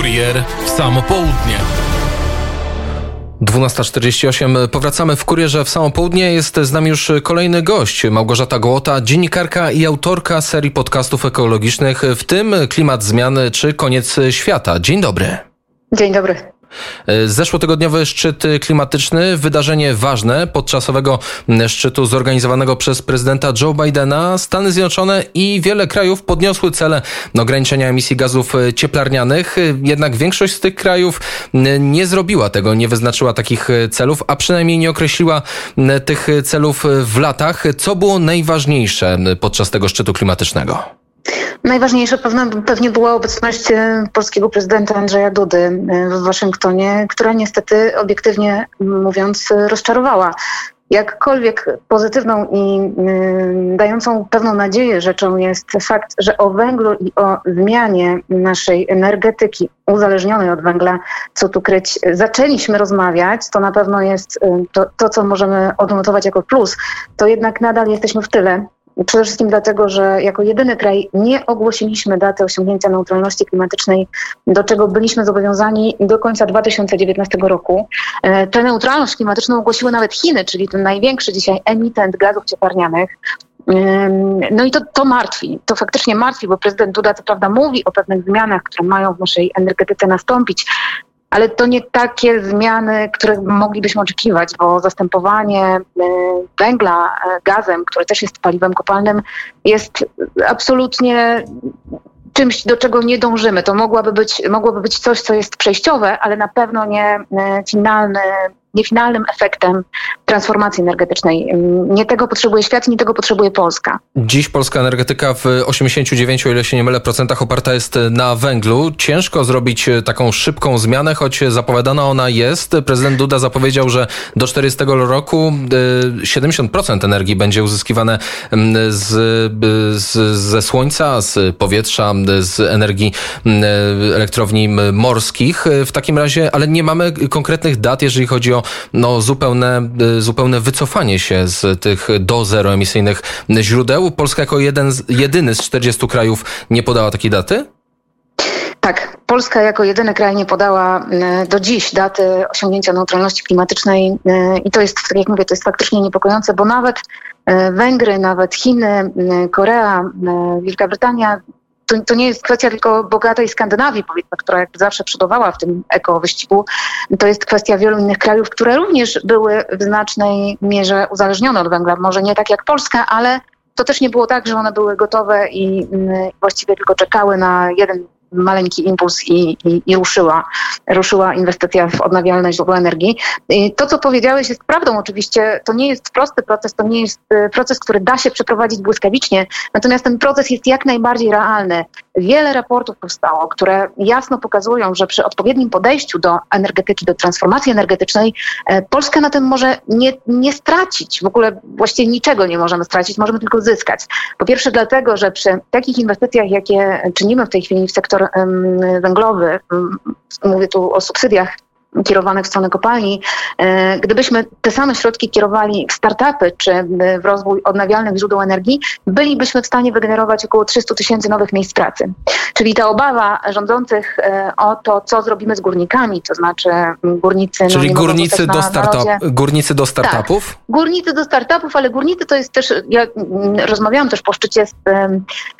Kurier w samo południe. 12.48. Powracamy w kurierze w samo południe. Jest z nami już kolejny gość, Małgorzata Gołota, dziennikarka i autorka serii podcastów ekologicznych, w tym Klimat Zmiany czy Koniec Świata. Dzień dobry. Dzień dobry. E, zeszłotygodniowy szczyt klimatyczny, wydarzenie ważne podczasowego szczytu zorganizowanego przez prezydenta Joe Bidena. Stany Zjednoczone i wiele krajów podniosły cele ograniczenia emisji gazów cieplarnianych, jednak większość z tych krajów nie zrobiła tego, nie wyznaczyła takich celów, a przynajmniej nie określiła tych celów w latach. Co było najważniejsze podczas tego szczytu klimatycznego? Najważniejsze pewne, pewnie była obecność e, polskiego prezydenta Andrzeja Dudy e, w Waszyngtonie, która niestety obiektywnie mówiąc rozczarowała. Jakkolwiek pozytywną i y, dającą pewną nadzieję rzeczą jest fakt, że o węglu i o zmianie naszej energetyki uzależnionej od węgla, co tu kryć, zaczęliśmy rozmawiać, to na pewno jest to, to co możemy odnotować jako plus, to jednak nadal jesteśmy w tyle Przede wszystkim dlatego, że jako jedyny kraj nie ogłosiliśmy daty osiągnięcia neutralności klimatycznej, do czego byliśmy zobowiązani do końca 2019 roku. E, tę neutralność klimatyczną ogłosiły nawet Chiny, czyli ten największy dzisiaj emitent gazów cieplarnianych. No i to, to martwi, to faktycznie martwi, bo prezydent Duda co prawda mówi o pewnych zmianach, które mają w naszej energetyce nastąpić, ale to nie takie zmiany, które moglibyśmy oczekiwać, bo zastępowanie e, węgla e, gazem, który też jest paliwem kopalnym, jest absolutnie czymś, do czego nie dążymy. To mogłaby być, mogłoby być coś, co jest przejściowe, ale na pewno nie e, finalny niefinalnym efektem transformacji energetycznej. Nie tego potrzebuje świat, nie tego potrzebuje Polska. Dziś polska energetyka w 89, o ile się nie mylę, procentach oparta jest na węglu. Ciężko zrobić taką szybką zmianę, choć zapowiadana ona jest. Prezydent Duda zapowiedział, że do 40 roku 70% y, energii będzie uzyskiwane z, z, ze słońca, z powietrza, z energii elektrowni morskich. W takim razie, ale nie mamy konkretnych dat, jeżeli chodzi o no, zupełne, y, zupełne wycofanie się z tych do zeroemisyjnych źródeł. Polska jako jeden z, jedyny z 40 krajów nie podała takiej daty? Tak, Polska jako jedyny kraj nie podała y, do dziś daty osiągnięcia neutralności klimatycznej y, i to jest, tak jak mówię, to jest faktycznie niepokojące, bo nawet Węgry, nawet Chiny, Korea, Wielka Brytania to, to nie jest kwestia tylko bogatej Skandynawii, powiedzmy, która jak zawsze przodowała w tym eko-wyścigu. To jest kwestia wielu innych krajów, które również były w znacznej mierze uzależnione od węgla. Może nie tak jak Polska, ale to też nie było tak, że one były gotowe i mm, właściwie tylko czekały na jeden maleńki impuls i, i, i, ruszyła, ruszyła inwestycja w odnawialne źródła energii. I to, co powiedziałeś, jest prawdą oczywiście. To nie jest prosty proces, to nie jest e, proces, który da się przeprowadzić błyskawicznie, natomiast ten proces jest jak najbardziej realny. Wiele raportów powstało, które jasno pokazują, że przy odpowiednim podejściu do energetyki, do transformacji energetycznej, e, Polska na tym może nie, nie stracić. W ogóle właściwie niczego nie możemy stracić, możemy tylko zyskać. Po pierwsze dlatego, że przy takich inwestycjach, jakie czynimy w tej chwili w sektor węglowy, mówię tu o subsydiach kierowanych w stronę kopalni, e, gdybyśmy te same środki kierowali w startupy czy w rozwój odnawialnych źródeł energii, bylibyśmy w stanie wygenerować około 300 tysięcy nowych miejsc pracy. Czyli ta obawa rządzących e, o to, co zrobimy z górnikami, to znaczy górnicy... No, Czyli no, górnicy, do startup, górnicy do startupów? Tak, górnicy do startupów, ale górnicy to jest też, ja rozmawiałam też po szczycie z,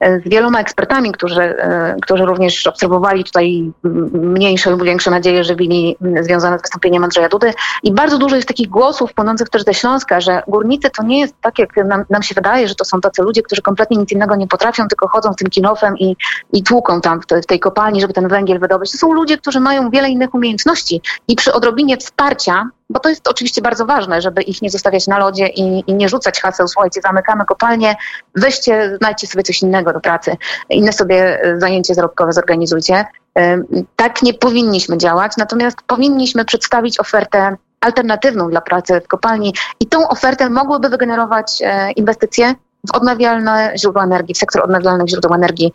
z wieloma ekspertami, którzy, e, którzy również obserwowali tutaj mniejsze lub większe nadzieje, że byli związane z wystąpieniem Andrzeja Dudy. I bardzo dużo jest takich głosów płynących też ze Śląska, że górnicy to nie jest tak, jak nam, nam się wydaje, że to są tacy ludzie, którzy kompletnie nic innego nie potrafią, tylko chodzą tym kinofem i, i tłuką tam w, te, w tej kopalni, żeby ten węgiel wydobyć. To są ludzie, którzy mają wiele innych umiejętności i przy odrobinie wsparcia bo to jest oczywiście bardzo ważne, żeby ich nie zostawiać na lodzie i, i, nie rzucać haseł, słuchajcie, zamykamy kopalnię, weźcie, znajdźcie sobie coś innego do pracy, inne sobie e, zajęcie zarobkowe zorganizujcie. Tak nie powinniśmy działać, natomiast powinniśmy przedstawić ofertę alternatywną dla pracy w kopalni i tą ofertę mogłyby wygenerować e, inwestycje w odnawialne źródła energii, w sektor odnawialnych źródeł energii.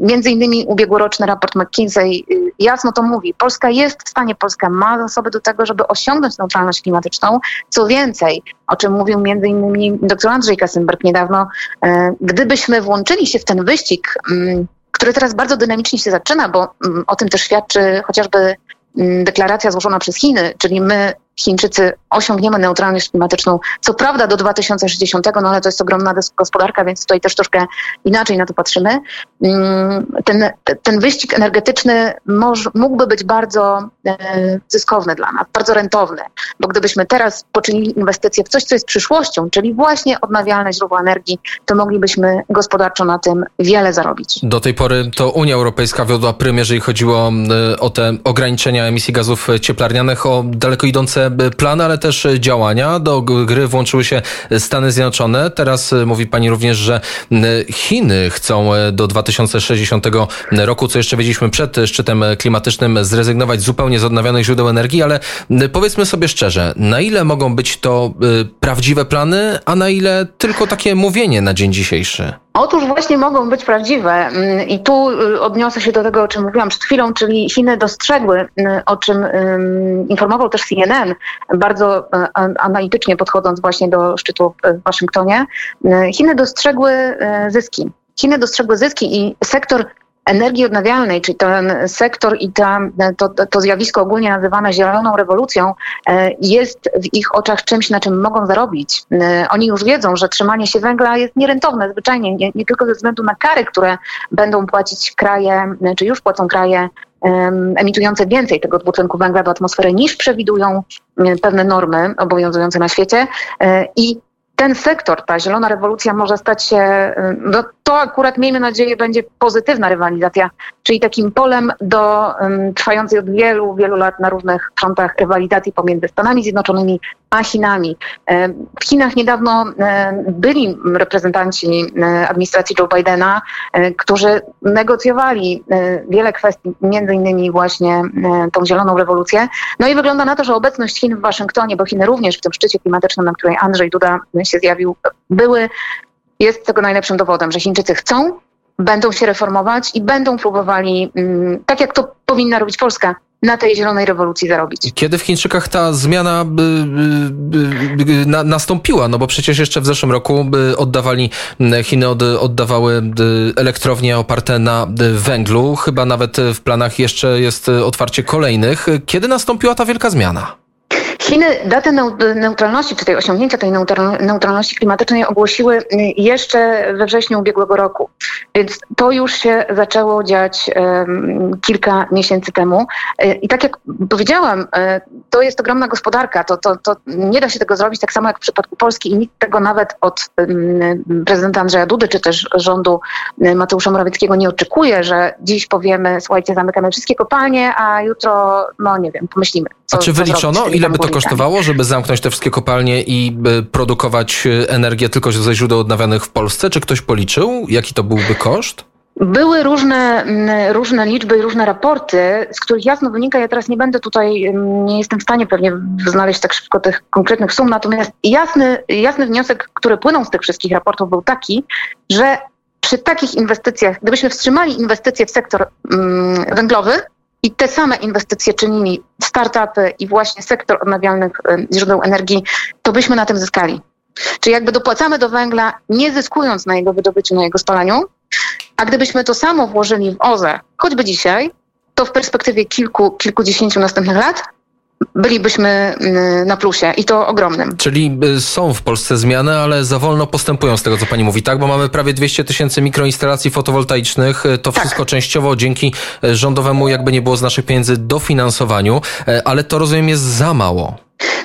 Między innymi ubiegłoroczny raport McKinsey y, jasno to mówi. Polska jest w stanie, Polska ma zasoby do tego, żeby osiągnąć neutralność klimatyczną. Co więcej, o czym mówił między innymi dr Andrzej Kasymberg niedawno, e, gdybyśmy włączyli się w ten wyścig które teraz bardzo dynamicznie się zaczyna, bo mm, o tym też świadczy chociażby mm, deklaracja złożona przez Chiny, czyli my Chińczycy osiągniemy neutralność klimatyczną. Co prawda do 2060, no ale to jest ogromna gospodarka, więc tutaj też troszkę inaczej na to patrzymy. Mm, ten, ten wyścig energetyczny mógłby być bardzo e, zyskowny dla nas, bardzo rentowny, bo gdybyśmy teraz poczynili inwestycje w coś, co jest przyszłością, czyli właśnie odnawialne źródła energii, to moglibyśmy gospodarczo na tym wiele zarobić. Do tej pory to Unia Europejska wiodła prym, jeżeli chodziło e, o te ograniczenia emisji gazów cieplarnianych, o daleko idące plany, ale też działania. Do gry włączyły się Stany Zjednoczone. Teraz e, mówi pani również, że Chiny chcą e, do 2060 roku, co jeszcze wiedzieliśmy przed szczytem klimatycznym, zrezygnować zupełnie z odnawialnych źródeł energii, ale powiedzmy sobie szczerze, na ile mogą być to e, prawdziwe plany, a na ile tylko takie mówienie na dzień dzisiejszy? Otóż właśnie mogą być prawdziwe mm, i tu y, odniosę się do tego, o czym mówiłam przed chwilą, czyli Chiny dostrzegły, y, o czym informował też CNN, bardzo y, analitycznie podchodząc właśnie do szczytu w Waszyngtonie. Chiny dostrzegły zyski. Chiny dostrzegły zyski i sektor energii odnawialnej, czyli ten sektor i ta, to, to zjawisko ogólnie nazywane zieloną rewolucją, e, jest w ich oczach czymś, na czym mogą zarobić. E, oni już wiedzą, że trzymanie się węgla jest nierentowne zwyczajnie, nie, nie tylko ze względu na kary, które będą płacić kraje, czy już płacą kraje emitujące więcej tego dwutlenku węgla do atmosfery niż przewidują e, pewne normy obowiązujące na świecie i ten sektor, ta zielona rewolucja może stać się, no to akurat miejmy nadzieję będzie pozytywna rywalizacja, czyli takim polem do trwającej od wielu, wielu lat na różnych frontach rywalizacji pomiędzy Stanami Zjednoczonymi a Chinami. W Chinach niedawno byli reprezentanci administracji Joe Bidena, którzy negocjowali wiele kwestii, między innymi właśnie tą zieloną rewolucję. No i wygląda na to, że obecność Chin w Waszyngtonie, bo Chiny również w tym szczycie klimatycznym, na której Andrzej Duda się zjawił, były, jest tego najlepszym dowodem, że Chińczycy chcą, będą się reformować i będą próbowali, mm, tak jak to powinna robić Polska, na tej zielonej rewolucji zarobić. Kiedy w Chińczykach ta zmiana by, by, by, na, nastąpiła? No bo przecież jeszcze w zeszłym roku oddawali, Chiny od, oddawały elektrownie oparte na węglu. Chyba nawet w planach jeszcze jest otwarcie kolejnych. Kiedy nastąpiła ta wielka zmiana? Chiny datę neutralności, czy tej osiągnięcia tej neutralności klimatycznej ogłosiły y, jeszcze we wrześniu ubiegłego roku. Więc to już się zaczęło dziać kilka miesięcy temu. Y, I tak jak powiedziałam, y, to jest ogromna gospodarka. To, to, to nie da się tego zrobić tak samo jak w przypadku Polski i nikt tego nawet od prezydenta Andrzeja Dudy, czy też rządu Mateusza Morawieckiego nie oczekuje, że dziś powiemy, słuchajcie, zamykamy wszystkie kopalnie, a jutro, no nie wiem, pomyślimy. Co, a czy wyliczono, ile by to kosztowało, żeby zamknąć te wszystkie kopalnie i produkować e, energię tylko ze źródeł odnawialnych w Polsce? Czy ktoś policzył, jaki to byłby koszt? Były różne, różne liczby i różne raporty, z których jasno wynika, ja teraz nie będę tutaj, nie jestem w stanie pewnie znaleźć tak szybko tych konkretnych sum, natomiast jasny, jasny wniosek, który płynął z tych wszystkich raportów był taki, że przy takich inwestycjach, gdybyśmy wstrzymali inwestycje w sektor węglowy, i te same inwestycje czynili startupy i właśnie sektor odnawialnych źródeł energii, to byśmy na tym zyskali. Czyli jakby dopłacamy do węgla, nie zyskując na jego wydobyciu, na jego spalaniu, a gdybyśmy to samo włożyli w OZE, choćby dzisiaj, to w perspektywie kilku, kilkudziesięciu następnych lat bylibyśmy mm, na plusie i to ogromnym. Czyli y, są w Polsce zmiany, ale za wolno postępują z tego, co pani mówi, tak? Bo mamy prawie 200 tysięcy mikroinstalacji fotowoltaicznych. Y, to tak. wszystko częściowo dzięki y, rządowemu, jakby nie było z naszych pieniędzy, dofinansowaniu, ale to rozumiem jest za mało.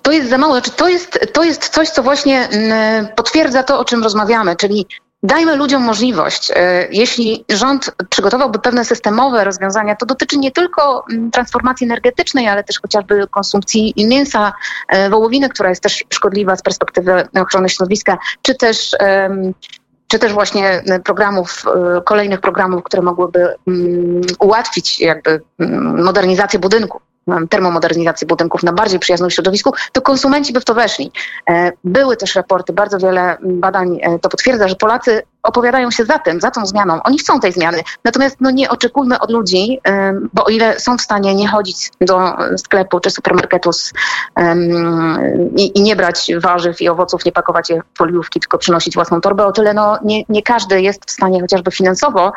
To jest za mało. Znaczy, to, jest, to jest coś, co właśnie mm, potwierdza to, o czym rozmawiamy, czyli Dajmy ludziom możliwość. E, jeśli rząd przygotowałby pewne systemowe rozwiązania, to dotyczy nie tylko mm, transformacji energetycznej, ale też chociażby konsumpcji mięsa, e, wołowiny, która jest też szkodliwa z perspektywy ochrony środowiska, czy też czy też właśnie programów, e, kolejnych programów, które mogłyby mm, ułatwić jakby mm, modernizację budynków termomodernizacji budynków na bardziej przyjaznym środowisku, to konsumenci by w to weszli. E, były też raporty, bardzo wiele badań e, to potwierdza, że Polacy opowiadają się za tym, za tą zmianą. Oni chcą tej zmiany. Natomiast no, nie oczekujmy od ludzi, bo o ile są w stanie nie chodzić do sklepu czy supermarketu z, i, i, nie brać warzyw i owoców, nie pakować je w foliówki, tylko przynosić własną torbę, o tyle no, nie, nie każdy jest w stanie chociażby finansowo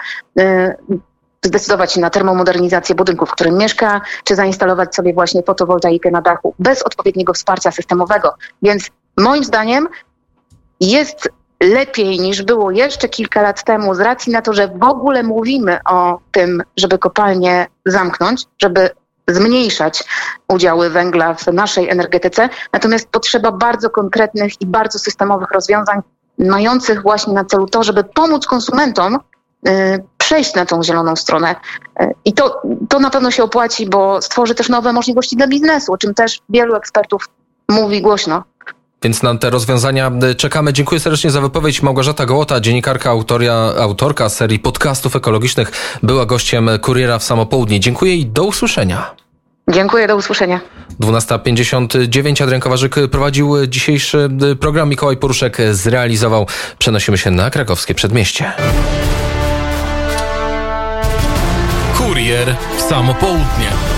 zdecydować się na termomodernizację budynku, w którym mieszka, czy zainstalować sobie właśnie fotowoltaikę na dachu bez odpowiedniego wsparcia systemowego. Więc moim zdaniem jest lepiej niż było jeszcze kilka lat temu, z racji na to, że w ogóle mówimy o tym, żeby kopalnie zamknąć, żeby zmniejszać udziały węgla w naszej energetyce. Natomiast potrzeba bardzo konkretnych i bardzo systemowych rozwiązań, mających właśnie na celu to, żeby pomóc konsumentom y, przejść na tą zieloną stronę. Y, I to, to na pewno się opłaci, bo stworzy też nowe możliwości dla biznesu, o czym też wielu ekspertów mówi głośno. Więc na te rozwiązania y, czekamy. Dziękuję serdecznie za wypowiedź. Małgorzata Gołota, dziennikarka, autoria, autorka serii podcastów ekologicznych, była gościem Kuriera w Samopołudnie. Dziękuję i do usłyszenia. Dziękuję, do usłyszenia. 12.59 Adrian Kowarzyk prowadził dzisiejszy program. Mikołaj Poruszek zrealizował. Przenosimy się na krakowskie przedmieście. Kurier w Samopołudnie.